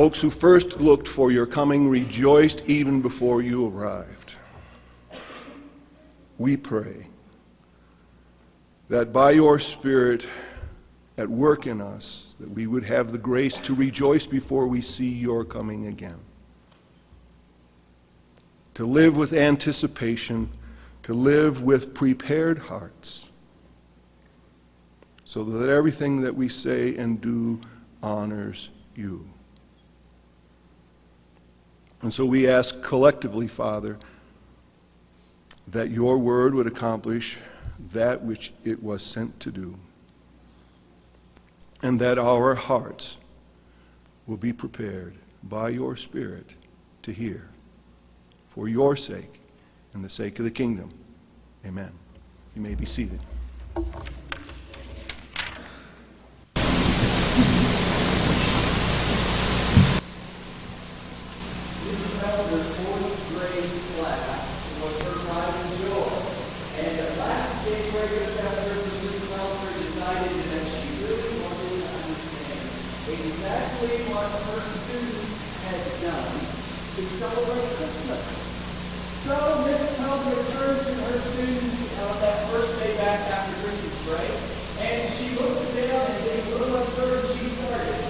Folks who first looked for your coming rejoiced even before you arrived. We pray that by your Spirit at work in us, that we would have the grace to rejoice before we see your coming again. To live with anticipation, to live with prepared hearts, so that everything that we say and do honors you. And so we ask collectively, Father, that your word would accomplish that which it was sent to do, and that our hearts will be prepared by your Spirit to hear for your sake and the sake of the kingdom. Amen. You may be seated. Her fourth grade class was her pride and joy. And the last daybreakers after Mrs. Crowther decided that she really wanted to understand exactly what her students had done to celebrate Christmas. So Mrs. Crowther turned to her students on that first day back after Christmas break, and she looked at them and they were little observed she started.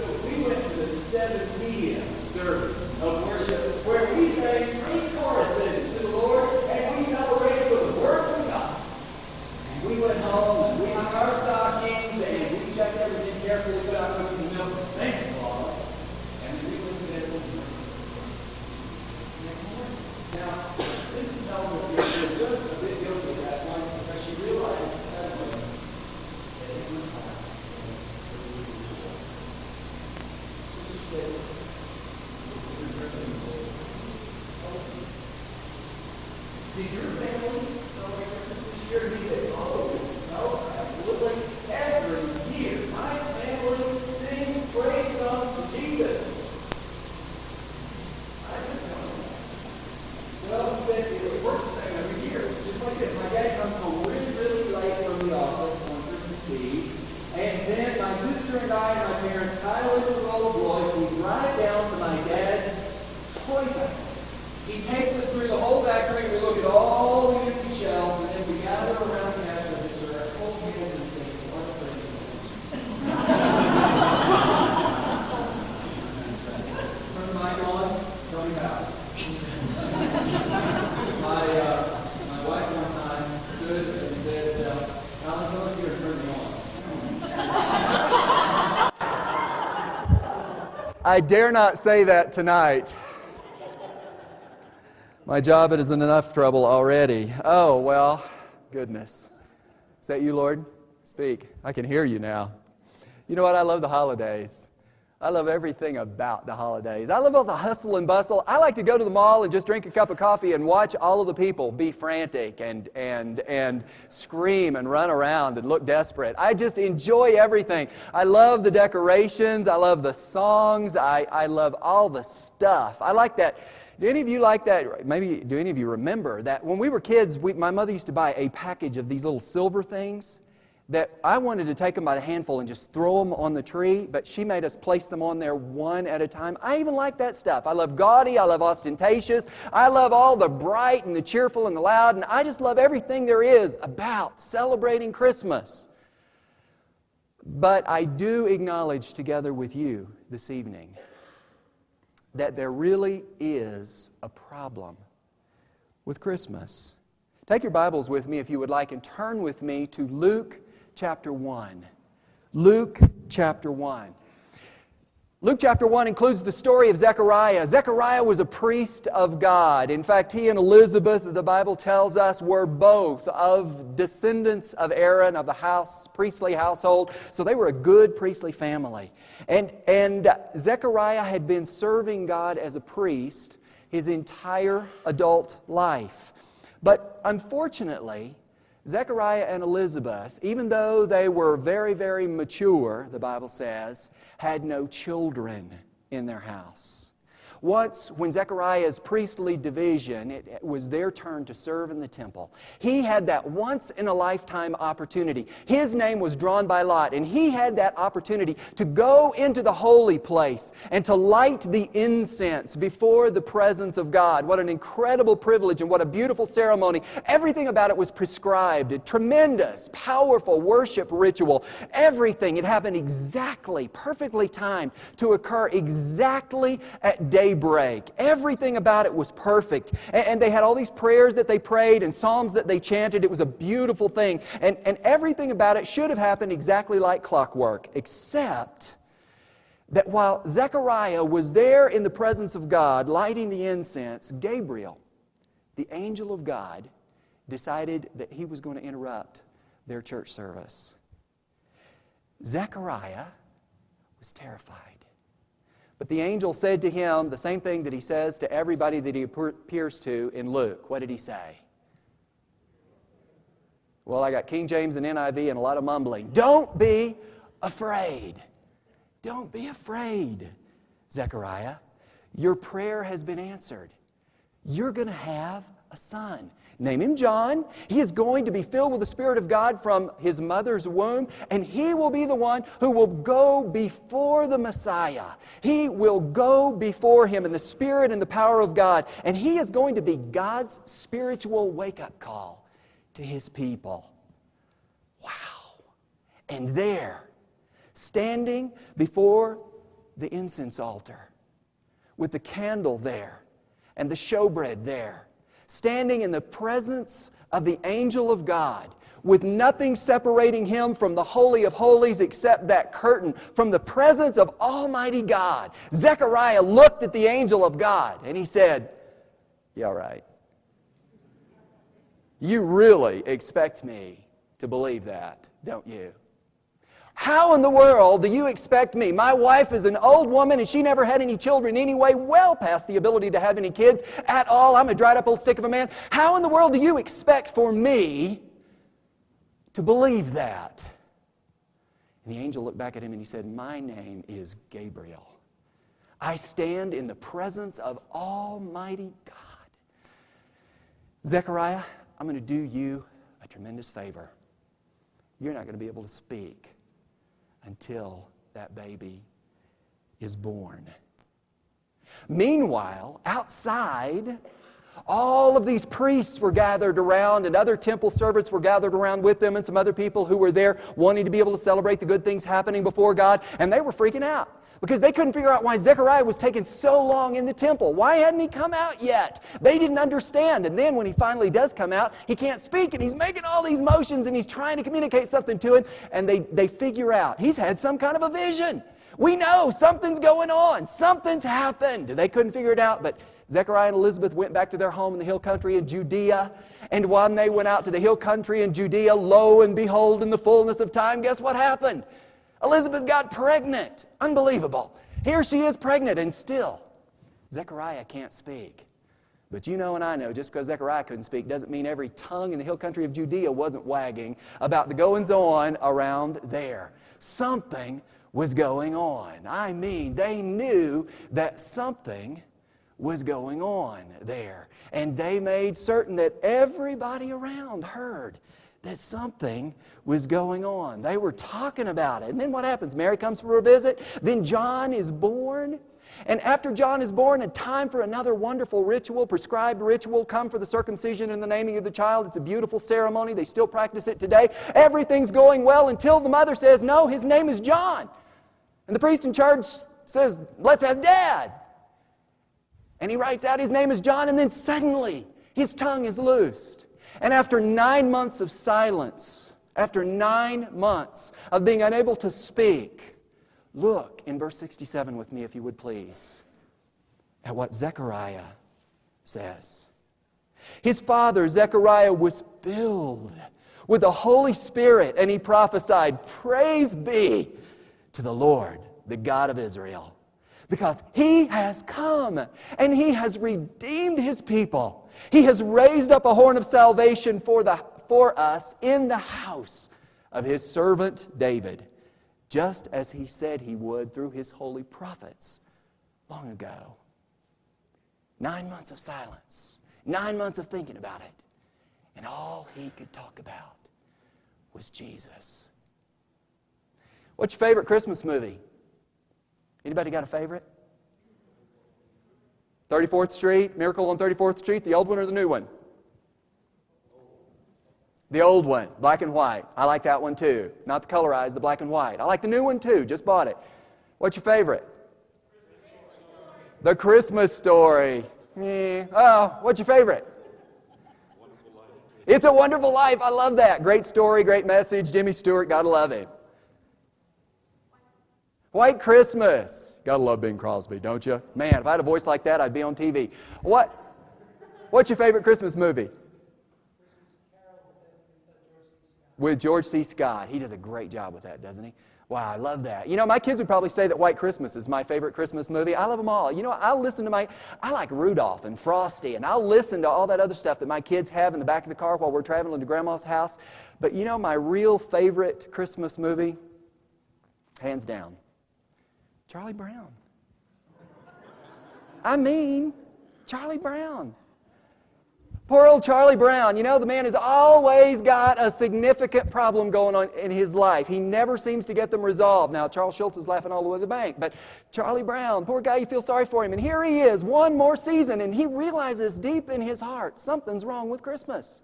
So we went to the 7 p.m. service of worship where we sang praise dare not say that tonight. My job is in enough trouble already. Oh, well, goodness. Is that you, Lord? Speak. I can hear you now. You know what? I love the holidays. I love everything about the holidays. I love all the hustle and bustle. I like to go to the mall and just drink a cup of coffee and watch all of the people be frantic and, and, and scream and run around and look desperate. I just enjoy everything. I love the decorations. I love the songs. I, I love all the stuff. I like that. Do any of you like that? Maybe do any of you remember that when we were kids, we, my mother used to buy a package of these little silver things that I wanted to take them by the handful and just throw them on the tree, but she made us place them on there one at a time. I even like that stuff. I love gaudy, I love ostentatious, I love all the bright and the cheerful and the loud, and I just love everything there is about celebrating Christmas. But I do acknowledge together with you this evening that there really is a problem with Christmas. Take your Bibles with me if you would like and turn with me to Luke chapter 1. Luke chapter 1. Luke chapter 1 includes the story of Zechariah. Zechariah was a priest of God. In fact, he and Elizabeth, the Bible tells us, were both of descendants of Aaron, of the house, priestly household. So they were a good priestly family. And, and Zechariah had been serving God as a priest his entire adult life. But unfortunately, Zechariah and Elizabeth, even though they were very, very mature, the Bible says, had no children in their house. Once, when Zechariah's priestly division, it was their turn to serve in the temple. He had that once in a lifetime opportunity. His name was drawn by lot, and he had that opportunity to go into the holy place and to light the incense before the presence of God. What an incredible privilege and what a beautiful ceremony. Everything about it was prescribed. A tremendous, powerful worship ritual. Everything. It happened exactly, perfectly timed to occur exactly at day daybreak. Everything about it was perfect. And, and, they had all these prayers that they prayed and psalms that they chanted. It was a beautiful thing. And, and everything about it should have happened exactly like clockwork, except that while Zechariah was there in the presence of God lighting the incense, Gabriel, the angel of God, decided that he was going to interrupt their church service. Zechariah was terrified. But the angel said to him the same thing that he says to everybody that he appears to in Luke. What did he say? Well, I got King James and NIV and a lot of mumbling. Don't be afraid. Don't be afraid, Zechariah. Your prayer has been answered. You're going to have a son. Name him John. He is going to be filled with the Spirit of God from his mother's womb, and he will be the one who will go before the Messiah. He will go before him in the Spirit and the power of God, and he is going to be God's spiritual wake up call to his people. Wow. And there, standing before the incense altar, with the candle there and the showbread there standing in the presence of the angel of God with nothing separating him from the Holy of Holies except that curtain from the presence of Almighty God. Zechariah looked at the angel of God and he said, Yeah, right. You really expect me to believe that, don't you? How in the world do you expect me? My wife is an old woman and she never had any children anyway, well past the ability to have any kids at all. I'm a dried up old stick of a man. How in the world do you expect for me to believe that? And the angel looked back at him and he said, My name is Gabriel. I stand in the presence of Almighty God. Zechariah, I'm going to do you a tremendous favor. You're not going to be able to speak until that baby is born. Meanwhile, outside, all of these priests were gathered around, and other temple servants were gathered around with them, and some other people who were there wanting to be able to celebrate the good things happening before God, and they were freaking out because they couldn't figure out why Zechariah was taking so long in the temple. Why hadn't he come out yet? They didn't understand. And then when he finally does come out, he can't speak and he's making all these motions and he's trying to communicate something to him. And they, they figure out he's had some kind of a vision. We know something's going on, something's happened. They couldn't figure it out, but Zechariah and Elizabeth went back to their home in the hill country in Judea. And when they went out to the hill country in Judea, lo and behold, in the fullness of time, guess what happened? Elizabeth got pregnant. Unbelievable. Here she is pregnant, and still, Zechariah can't speak. But you know and I know, just because Zechariah couldn't speak doesn't mean every tongue in the hill country of Judea wasn't wagging about the goings on around there. Something was going on. I mean, they knew that something was going on there. And they made certain that everybody around heard that something was going on. They were talking about it. And then what happens? Mary comes for a visit. Then John is born. And after John is born, a time for another wonderful ritual, prescribed ritual, come for the circumcision and the naming of the child. It's a beautiful ceremony. They still practice it today. Everything's going well until the mother says, No, his name is John. And the priest in charge says, Let's ask dad. And he writes out his name is John, and then suddenly his tongue is loosed. And after nine months of silence, after nine months of being unable to speak, look in verse 67 with me, if you would please, at what Zechariah says. His father, Zechariah, was filled with the Holy Spirit, and he prophesied, Praise be to the Lord, the God of Israel, because he has come and he has redeemed his people. He has raised up a horn of salvation for, the, for us in the house of his servant David, just as he said he would through his holy prophets long ago. Nine months of silence, nine months of thinking about it, and all he could talk about was Jesus. What's your favorite Christmas movie? Anybody got a favorite? 34th Street, Miracle on 34th Street, the old one or the new one? The old one, black and white. I like that one too. Not the colorized, the black and white. I like the new one too. Just bought it. What's your favorite? The Christmas story. Oh, what's your favorite? It's a wonderful life. I love that. Great story, great message. Jimmy Stewart, gotta love him. White Christmas. Gotta love Bing Crosby, don't you? Man, if I had a voice like that, I'd be on TV. What? What's your favorite Christmas movie? With George C. Scott. He does a great job with that, doesn't he? Wow, I love that. You know, my kids would probably say that White Christmas is my favorite Christmas movie. I love them all. You know, I'll listen to my, I like Rudolph and Frosty, and I'll listen to all that other stuff that my kids have in the back of the car while we're traveling to Grandma's house. But you know, my real favorite Christmas movie, hands down, Charlie Brown. I mean, Charlie Brown. Poor old Charlie Brown. You know, the man has always got a significant problem going on in his life. He never seems to get them resolved. Now, Charles Schulz is laughing all the way to the bank, but Charlie Brown, poor guy, you feel sorry for him. And here he is, one more season, and he realizes deep in his heart something's wrong with Christmas.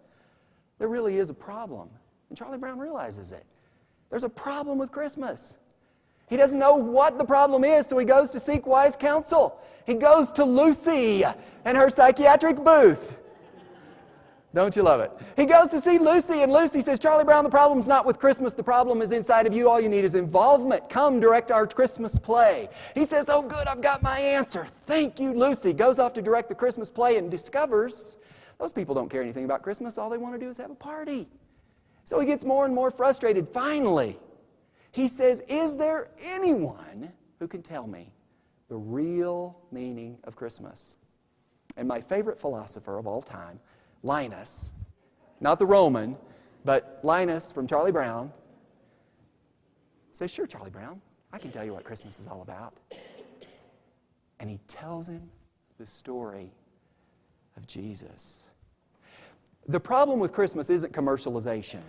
There really is a problem. And Charlie Brown realizes it. There's a problem with Christmas. He doesn't know what the problem is, so he goes to seek wise counsel. He goes to Lucy and her psychiatric booth. Don't you love it? He goes to see Lucy, and Lucy says, Charlie Brown, the problem's not with Christmas. The problem is inside of you. All you need is involvement. Come direct our Christmas play. He says, Oh, good, I've got my answer. Thank you, Lucy. Goes off to direct the Christmas play and discovers those people don't care anything about Christmas. All they want to do is have a party. So he gets more and more frustrated. Finally, he says, Is there anyone who can tell me the real meaning of Christmas? And my favorite philosopher of all time, Linus, not the Roman, but Linus from Charlie Brown, says, Sure, Charlie Brown, I can tell you what Christmas is all about. And he tells him the story of Jesus. The problem with Christmas isn't commercialization.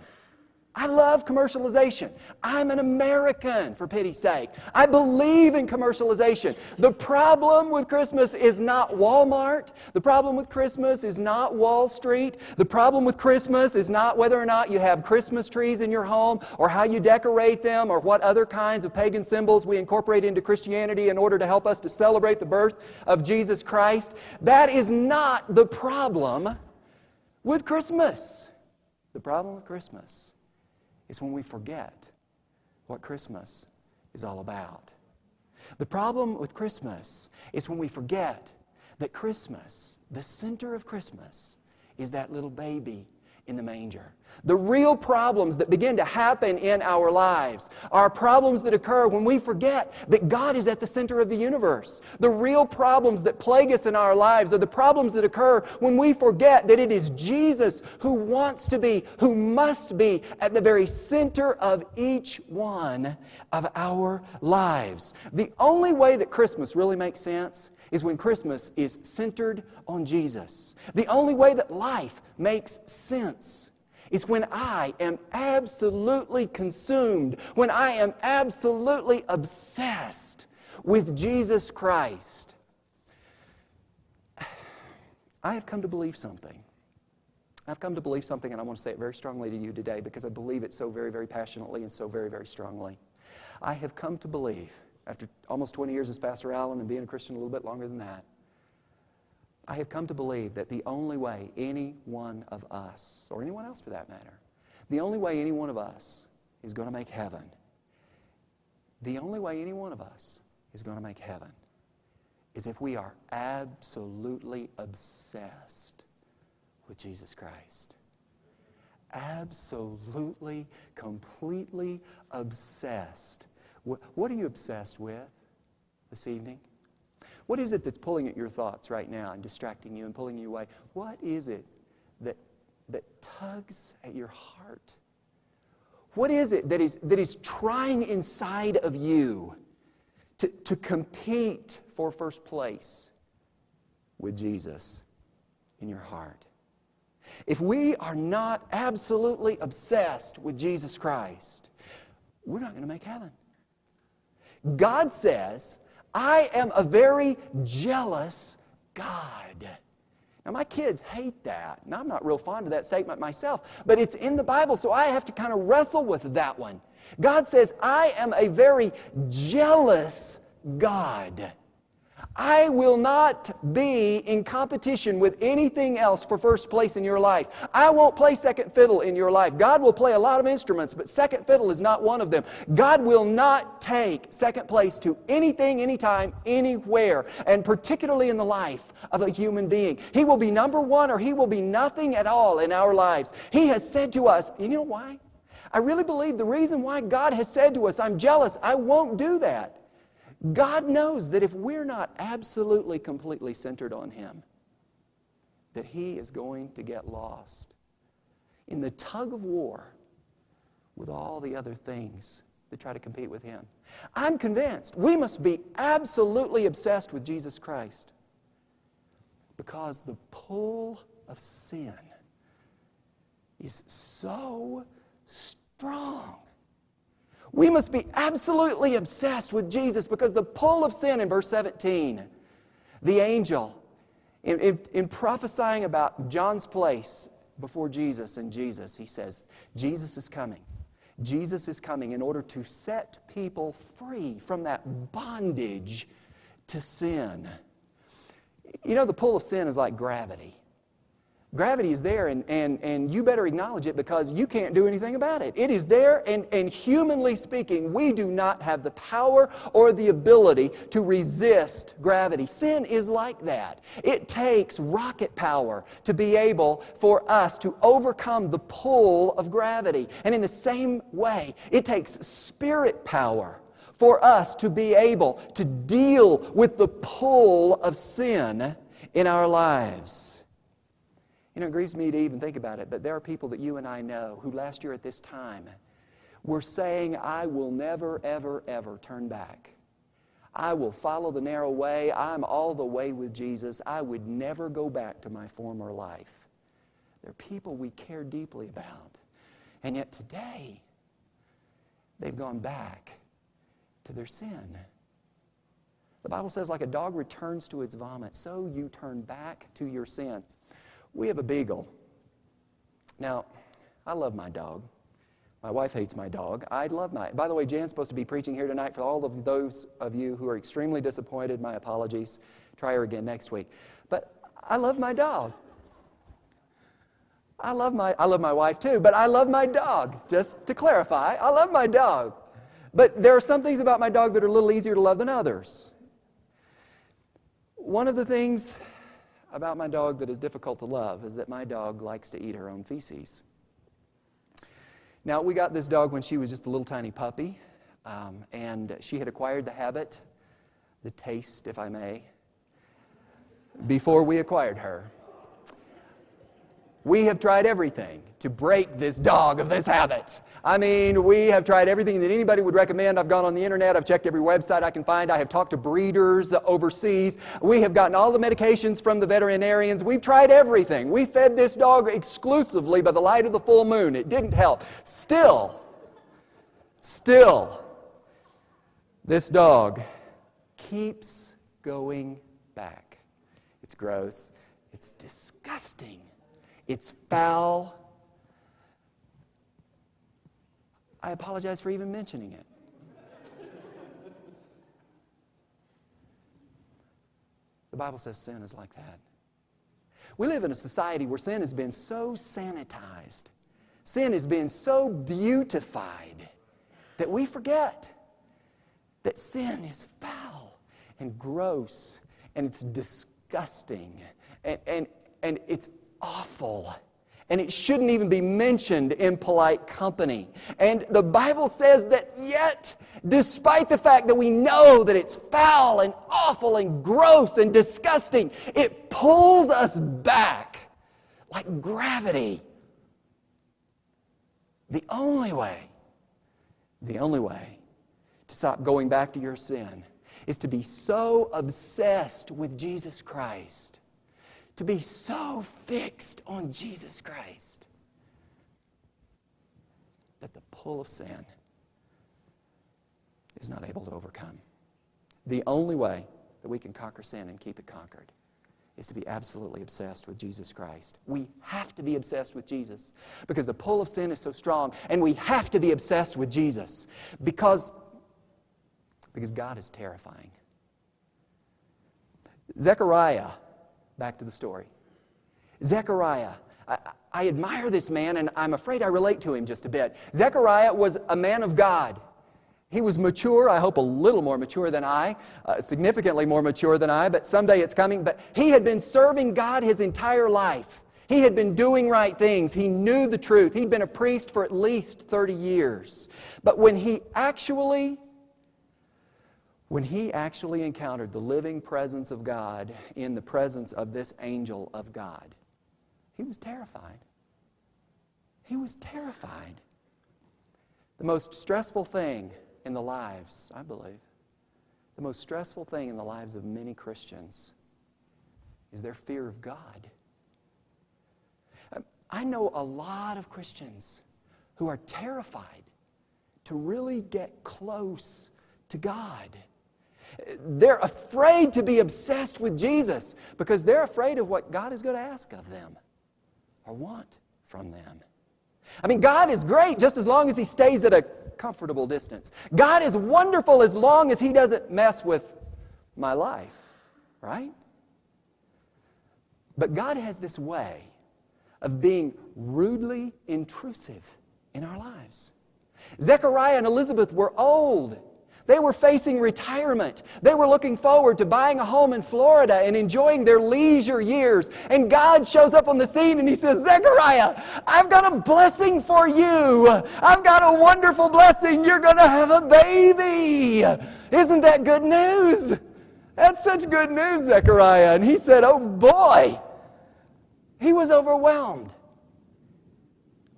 I love commercialization. I'm an American, for pity's sake. I believe in commercialization. The problem with Christmas is not Walmart. The problem with Christmas is not Wall Street. The problem with Christmas is not whether or not you have Christmas trees in your home or how you decorate them or what other kinds of pagan symbols we incorporate into Christianity in order to help us to celebrate the birth of Jesus Christ. That is not the problem with Christmas. The problem with Christmas is when we forget what Christmas is all about. The problem with Christmas is when we forget that Christmas, the center of Christmas, is that little baby in the manger. The real problems that begin to happen in our lives are problems that occur when we forget that God is at the center of the universe. The real problems that plague us in our lives are the problems that occur when we forget that it is Jesus who wants to be, who must be at the very center of each one of our lives. The only way that Christmas really makes sense is when Christmas is centered on Jesus. The only way that life makes sense is when I am absolutely consumed, when I am absolutely obsessed with Jesus Christ. I have come to believe something. I've come to believe something, and I want to say it very strongly to you today because I believe it so very, very passionately and so very, very strongly. I have come to believe, after almost 20 years as Pastor Allen and being a Christian a little bit longer than that, I have come to believe that the only way any one of us, or anyone else for that matter, the only way any one of us is going to make heaven, the only way any one of us is going to make heaven is if we are absolutely obsessed with Jesus Christ. Absolutely, completely obsessed. What are you obsessed with this evening? What is it that's pulling at your thoughts right now and distracting you and pulling you away? What is it that, that tugs at your heart? What is it that is, that is trying inside of you to, to compete for first place with Jesus in your heart? If we are not absolutely obsessed with Jesus Christ, we're not going to make heaven. God says, I am a very jealous God. Now, my kids hate that, and I'm not real fond of that statement myself, but it's in the Bible, so I have to kind of wrestle with that one. God says, I am a very jealous God. I will not be in competition with anything else for first place in your life. I won't play second fiddle in your life. God will play a lot of instruments, but second fiddle is not one of them. God will not take second place to anything, anytime, anywhere, and particularly in the life of a human being. He will be number one or he will be nothing at all in our lives. He has said to us, you know why? I really believe the reason why God has said to us, I'm jealous, I won't do that God knows that if we're not absolutely, completely centered on Him, that He is going to get lost in the tug of war with all the other things that try to compete with Him. I'm convinced we must be absolutely obsessed with Jesus Christ because the pull of sin is so strong we must be absolutely obsessed with Jesus because the pull of sin in verse 17, the angel, in, in, in, prophesying about John's place before Jesus and Jesus, he says, Jesus is coming. Jesus is coming in order to set people free from that bondage to sin. You know, the pull of sin is like gravity. Gravity is there, and, and, and you better acknowledge it because you can't do anything about it. It is there, and, and humanly speaking, we do not have the power or the ability to resist gravity. Sin is like that. It takes rocket power to be able for us to overcome the pull of gravity. And in the same way, it takes spirit power for us to be able to deal with the pull of sin in our lives. You know, it grieves me to even think about it, but there are people that you and I know who last year at this time were saying, I will never, ever, ever turn back. I will follow the narrow way. I'm all the way with Jesus. I would never go back to my former life. They're people we care deeply about. And yet today, they've gone back to their sin. The Bible says, like a dog returns to its vomit, so you turn back to your sin. We have a beagle. Now, I love my dog. My wife hates my dog. I love my. By the way, Jan's supposed to be preaching here tonight. For all of those of you who are extremely disappointed, my apologies. Try her again next week. But I love my dog. I love my. I love my wife too, but I love my dog. Just to clarify, I love my dog. But there are some things about my dog that are a little easier to love than others. One of the things about my dog that is difficult to love is that my dog likes to eat her own feces. Now, we got this dog when she was just a little tiny puppy, um, and she had acquired the habit, the taste, if I may, before we acquired her. We have tried everything to break this dog of this habit. I mean, we have tried everything that anybody would recommend. I've gone on the internet, I've checked every website I can find, I have talked to breeders overseas. We have gotten all the medications from the veterinarians. We've tried everything. We fed this dog exclusively by the light of the full moon. It didn't help. Still, still, this dog keeps going back. It's gross, it's disgusting, it's foul I apologize for even mentioning it. The Bible says sin is like that. We live in a society where sin has been so sanitized, sin has been so beautified that we forget that sin is foul and gross and it's disgusting and, and, and it's awful. And it shouldn't even be mentioned in polite company. And the Bible says that yet, despite the fact that we know that it's foul and awful and gross and disgusting, it pulls us back like gravity. The only way, the only way to stop going back to your sin is to be so obsessed with Jesus Christ to be so fixed on Jesus Christ that the pull of sin is not able to overcome. The only way that we can conquer sin and keep it conquered is to be absolutely obsessed with Jesus Christ. We have to be obsessed with Jesus because the pull of sin is so strong, and we have to be obsessed with Jesus because, because God is terrifying. Zechariah Back to the story. Zechariah. I, I, admire this man, and I'm afraid I relate to him just a bit. Zechariah was a man of God. He was mature, I hope a little more mature than I, uh, significantly more mature than I, but someday it's coming. But he had been serving God his entire life. He had been doing right things. He knew the truth. He'd been a priest for at least 30 years. But when he actually when he actually encountered the living presence of God in the presence of this angel of God, he was terrified. He was terrified. The most stressful thing in the lives, I believe, the most stressful thing in the lives of many Christians is their fear of God. I know a lot of Christians who are terrified to really get close to God. They're afraid to be obsessed with Jesus because they're afraid of what God is going to ask of them or want from them. I mean, God is great just as long as He stays at a comfortable distance. God is wonderful as long as He doesn't mess with my life, right? But God has this way of being rudely intrusive in our lives. Zechariah and Elizabeth were old. They were facing retirement. They were looking forward to buying a home in Florida and enjoying their leisure years. And God shows up on the scene and He says, Zechariah, I've got a blessing for you. I've got a wonderful blessing. You're going to have a baby. Isn't that good news? That's such good news, Zechariah. And he said, Oh boy. He was overwhelmed.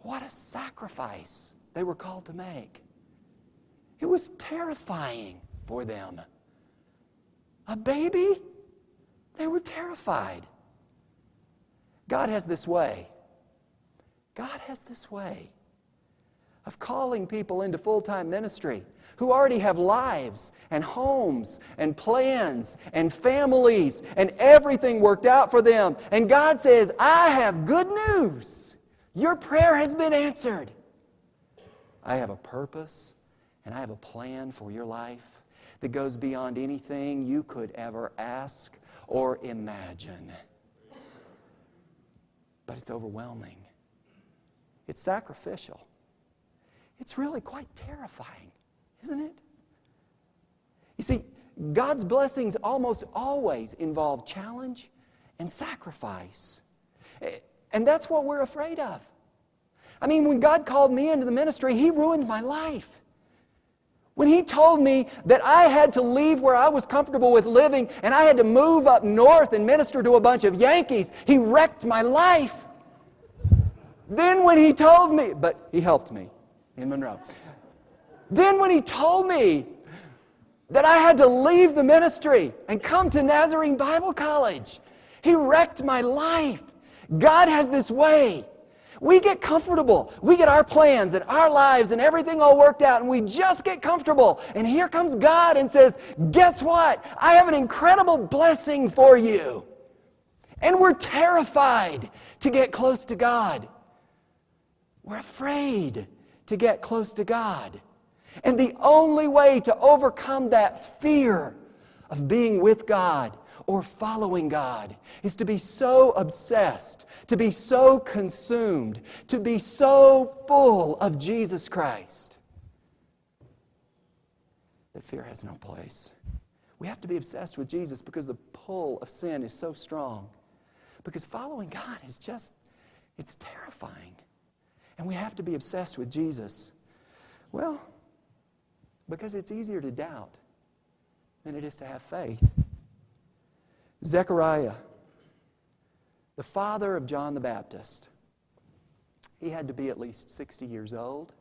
What a sacrifice they were called to make. It was terrifying for them. A baby? They were terrified. God has this way. God has this way of calling people into full time ministry who already have lives and homes and plans and families and everything worked out for them. And God says, I have good news. Your prayer has been answered. I have a purpose and I have a plan for your life that goes beyond anything you could ever ask or imagine. But it's overwhelming, it's sacrificial. It's really quite terrifying, isn't it? You see, God's blessings almost always involve challenge and sacrifice. And that's what we're afraid of. I mean, when God called me into the ministry, He ruined my life. When he told me that I had to leave where I was comfortable with living and I had to move up north and minister to a bunch of Yankees, he wrecked my life. Then, when he told me, but he helped me in Monroe. Then, when he told me that I had to leave the ministry and come to Nazarene Bible College, he wrecked my life. God has this way we get comfortable. We get our plans and our lives and everything all worked out, and we just get comfortable. And here comes God and says, Guess what? I have an incredible blessing for you. And we're terrified to get close to God. We're afraid to get close to God. And the only way to overcome that fear of being with God or following God is to be so obsessed, to be so consumed, to be so full of Jesus Christ that fear has no place. We have to be obsessed with Jesus because the pull of sin is so strong. Because following God is just, it's terrifying. And we have to be obsessed with Jesus. Well, because it's easier to doubt than it is to have faith. Zechariah, the father of John the Baptist, he had to be at least 60 years old.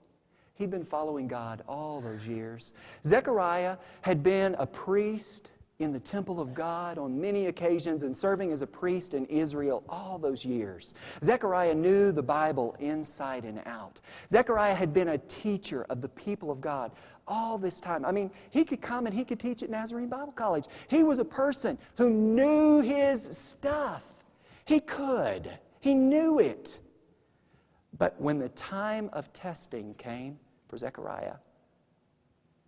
He'd been following God all those years. Zechariah had been a priest in the temple of God on many occasions and serving as a priest in Israel all those years. Zechariah knew the Bible inside and out. Zechariah had been a teacher of the people of God all this time. I mean, he could come and he could teach at Nazarene Bible College. He was a person who knew his stuff. He could, he knew it. But when the time of testing came for Zechariah,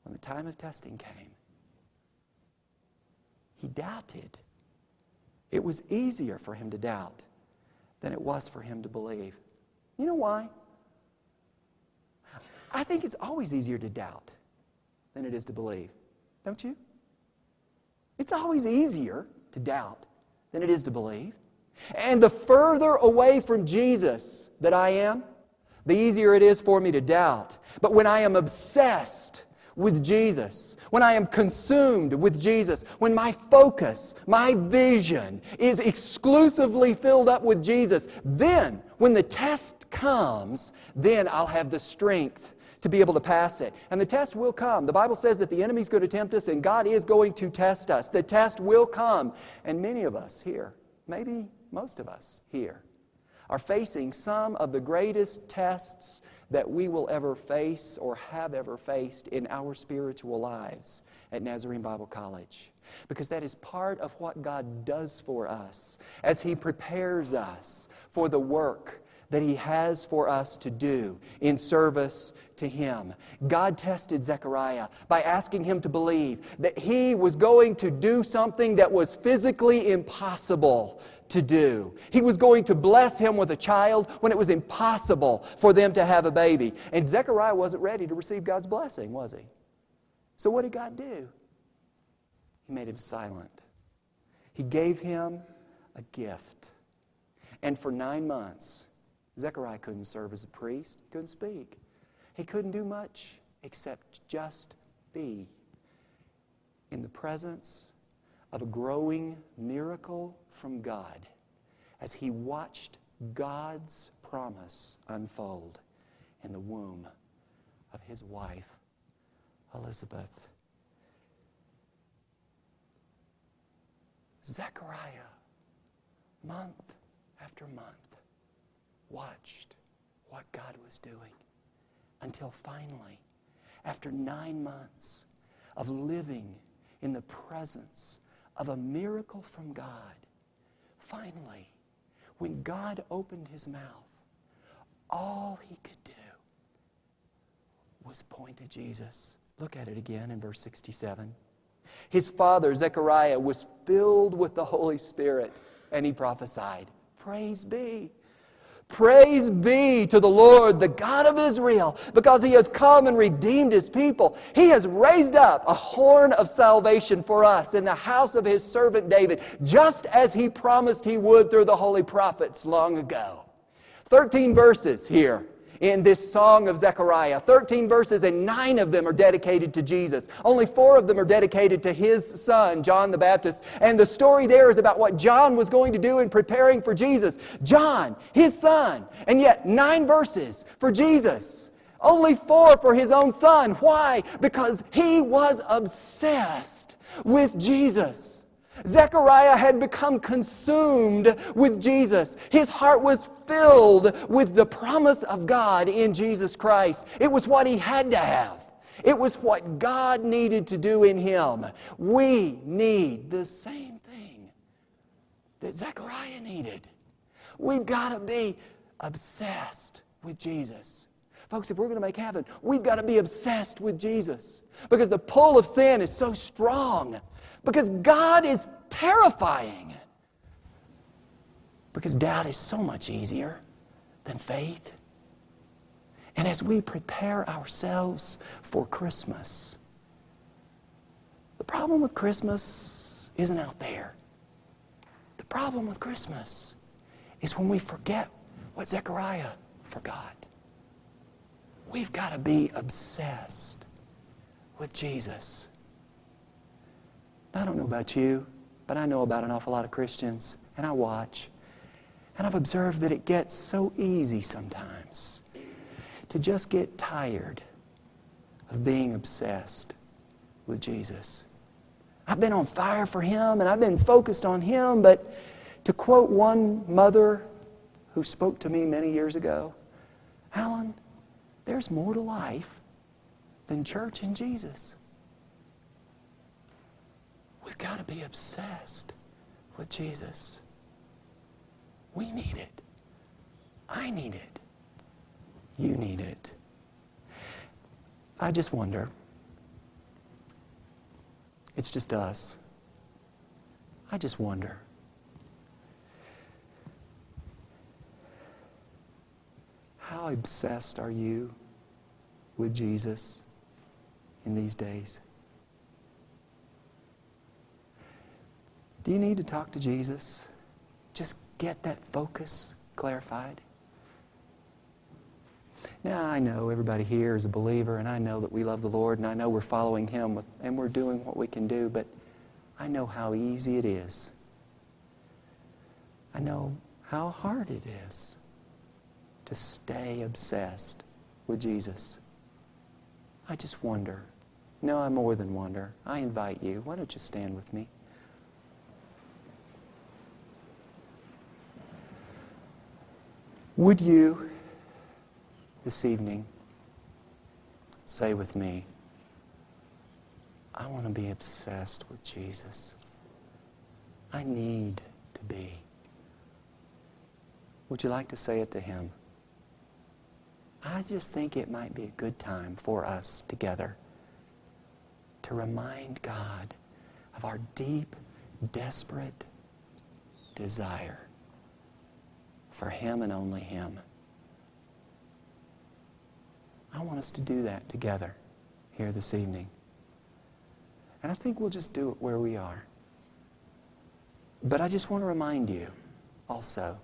when the time of testing came, he doubted. It was easier for him to doubt than it was for him to believe. You know why? I think it's always easier to doubt than it is to believe. Don't you? It's always easier to doubt than it is to believe. And the further away from Jesus that I am, the easier it is for me to doubt. But when I am obsessed with Jesus, when I am consumed with Jesus, when my focus, my vision is exclusively filled up with Jesus, then when the test comes, then I'll have the strength to be able to pass it. And the test will come. The Bible says that the enemy's going to tempt us and God is going to test us. The test will come. And many of us here, maybe most of us here, are facing some of the greatest tests that we will ever face or have ever faced in our spiritual lives at Nazarene Bible College. Because that is part of what God does for us as He prepares us for the work that He has for us to do in service to Him. God tested Zechariah by asking him to believe that he was going to do something that was physically impossible to do. He was going to bless him with a child when it was impossible for them to have a baby. And Zechariah wasn't ready to receive God's blessing, was he? So, what did God do? He made him silent. He gave him a gift. And for nine months, Zechariah couldn't serve as a priest, couldn't speak. He couldn't do much except just be in the presence of a growing miracle from God as he watched God's promise unfold in the womb of his wife, Elizabeth. Zechariah, month after month, watched what God was doing until finally, after nine months of living in the presence of a miracle from God, finally, when God opened his mouth, all he could do was point to Jesus. Look at it again in verse 67. His father, Zechariah, was filled with the Holy Spirit, and he prophesied, Praise be Praise be to the Lord, the God of Israel, because he has come and redeemed his people. He has raised up a horn of salvation for us in the house of his servant David, just as he promised he would through the holy prophets long ago. 13 verses here in this song of Zechariah. 13 verses, and nine of them are dedicated to Jesus. Only four of them are dedicated to his son, John the Baptist. And the story there is about what John was going to do in preparing for Jesus. John, his son, and yet nine verses for Jesus. Only four for his own son. Why? Because he was obsessed with Jesus. Zechariah had become consumed with Jesus. His heart was filled with the promise of God in Jesus Christ. It was what he had to have. It was what God needed to do in him. We need the same thing that Zechariah needed. We've got to be obsessed with Jesus. Folks, if we're going to make heaven, we've got to be obsessed with Jesus because the pull of sin is so strong, because God is terrifying, because doubt is so much easier than faith. And as we prepare ourselves for Christmas, the problem with Christmas isn't out there. The problem with Christmas is when we forget what Zechariah forgot. We've got to be obsessed with Jesus. I don't know about you, but I know about an awful lot of Christians, and I watch. And I've observed that it gets so easy sometimes to just get tired of being obsessed with Jesus. I've been on fire for Him and I've been focused on Him, but to quote one mother who spoke to me many years ago, Alan, there's more to life than church and Jesus. We've got to be obsessed with Jesus. We need it. I need it. You need it. I just wonder. It's just us. I just wonder. How obsessed are you with Jesus in these days? Do you need to talk to Jesus? Just get that focus clarified. Now, I know everybody here is a believer, and I know that we love the Lord, and I know we're following Him, with, and we're doing what we can do, but I know how easy it is. I know how hard it is to stay obsessed with Jesus. I just wonder. No, I more than wonder. I invite you. Why don't you stand with me? Would you this evening say with me, I want to be obsessed with Jesus. I need to be. Would you like to say it to him? I just think it might be a good time for us together to remind God of our deep, desperate desire for Him and only Him. I want us to do that together here this evening. And I think we'll just do it where we are. But I just want to remind you also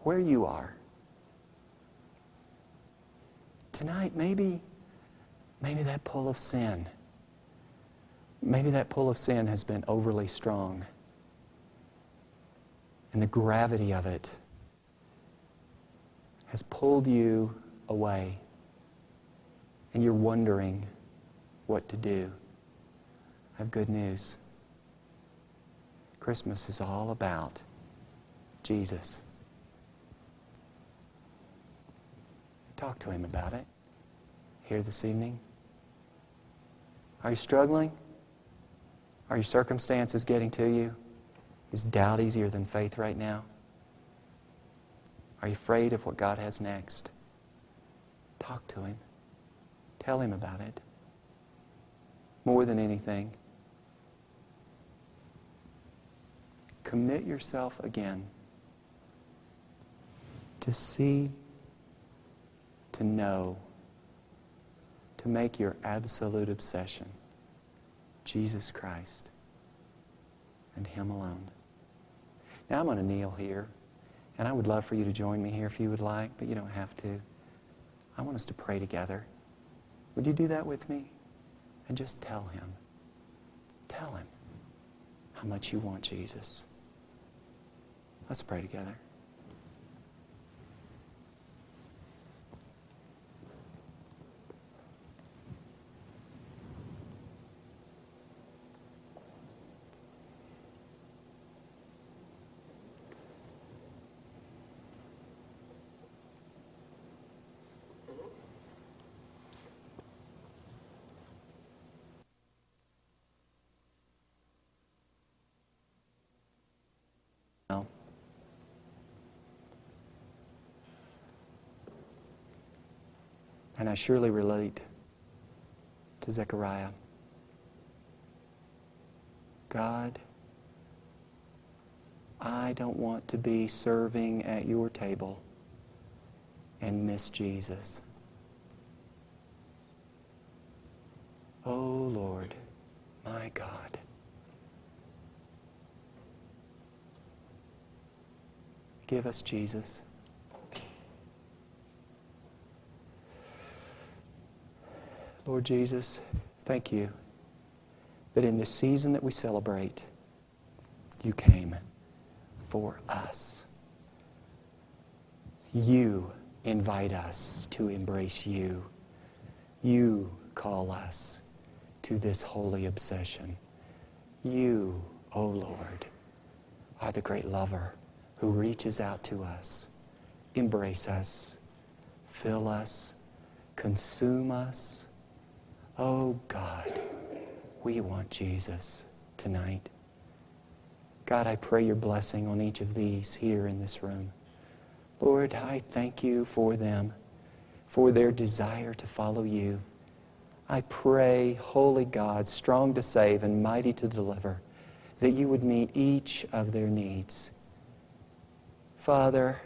where you are. Tonight, maybe, maybe that pull of sin, maybe that pull of sin has been overly strong. And the gravity of it has pulled you away and you're wondering what to do, I have good news. Christmas is all about Jesus. Talk to him about it here this evening. Are you struggling? Are your circumstances getting to you? Is doubt easier than faith right now? Are you afraid of what God has next? Talk to him. Tell him about it. More than anything, commit yourself again to see, to know, to make your absolute obsession Jesus Christ and Him alone. Now I'm going to kneel here, and I would love for you to join me here if you would like, but you don't have to. I want us to pray together. Would you do that with me? And just tell him. Tell him how much you want Jesus. Let's pray together. And I surely relate to Zechariah. God, I don't want to be serving at your table and miss Jesus. Oh Lord, my God. Give us Jesus. Lord Jesus, thank you that in this season that we celebrate, you came for us. You invite us to embrace you. You call us to this holy obsession. You, O oh Lord, are the great lover who reaches out to us. Embrace us, fill us, consume us. Oh God, we want Jesus tonight. God, I pray your blessing on each of these here in this room. Lord, I thank you for them, for their desire to follow you. I pray, Holy God, strong to save and mighty to deliver, that you would meet each of their needs. Father,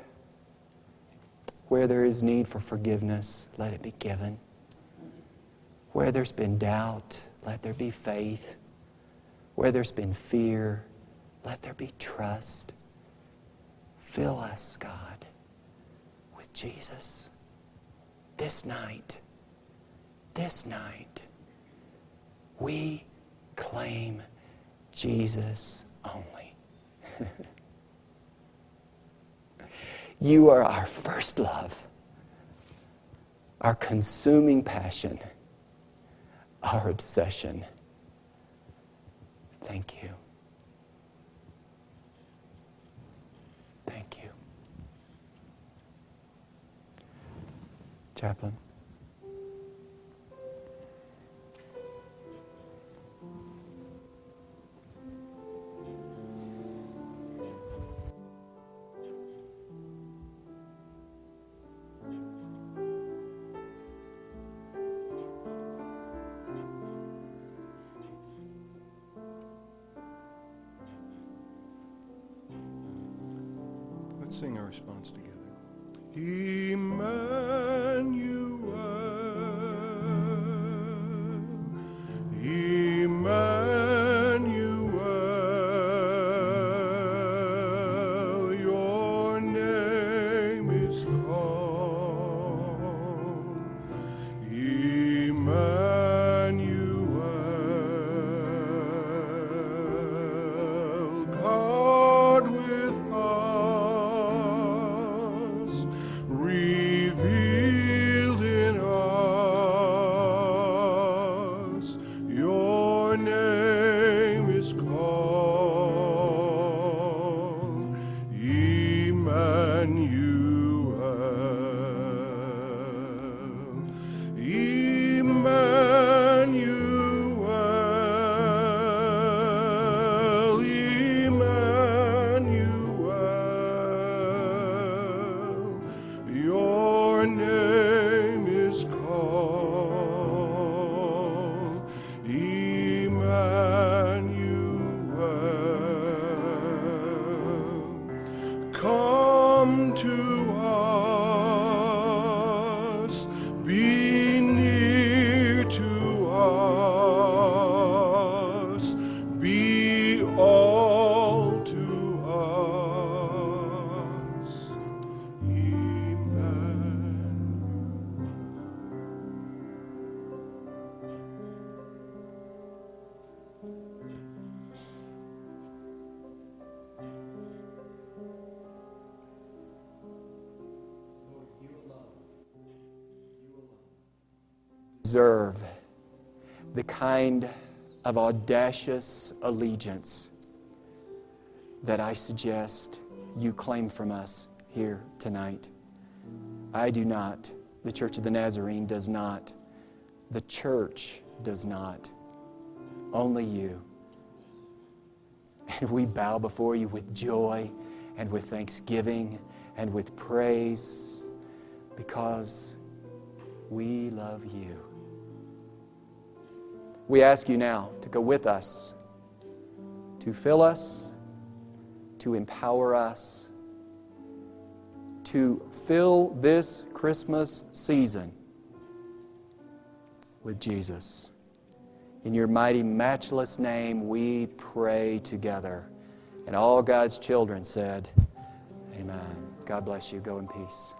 where there is need for forgiveness, let it be given. Where there's been doubt, let there be faith. Where there's been fear, let there be trust. Fill us, God, with Jesus this night. This night, we claim Jesus only. you are our first love, our consuming passion our obsession. Thank you. Thank you. Chaplain. Deserve the kind of audacious allegiance that I suggest you claim from us here tonight. I do not. The Church of the Nazarene does not. The church does not. Only you. And we bow before you with joy and with thanksgiving and with praise because We love you. We ask you now to go with us, to fill us, to empower us, to fill this Christmas season with Jesus. In your mighty, matchless name, we pray together. And all God's children said, Amen. God bless you. Go in peace.